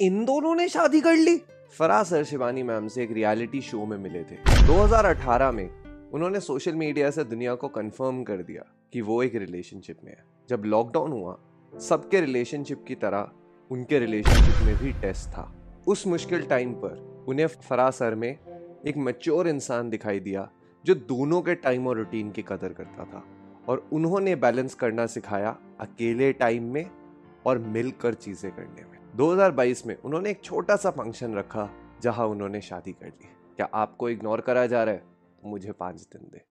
इन दोनों ने शादी कर ली। फराज सर शिवानी मैम से एक रियलिटी शो में मिले थे। 2018 में उन्होंने सोशल मीडिया से दुनिया को कंफर्म कर दिया कि वो एक रिलेशनशिप में है। जब लॉकडाउन हुआ, सबके रिलेशनशिप की तरह उनके रिलेशनशिप में भी टेस्ट था। उस मुश्किल टाइम पर उन्हें फराज सर में एक मच्योर इंसान दिखाई दिया, जो दोनों के टाइम और रूटीन की कदर करता था। और उन्होंने बैलेंस करना सिखाया अकेले टाइम में और मिलकर चीज़ें करने में। 2022 में उन्होंने एक छोटा सा फ़ंक्शन रखा, जहाँ उन्होंने शादी कर ली। क्या आपको इग्नोर करा जा रहा है? मुझे पाँच दिन दे।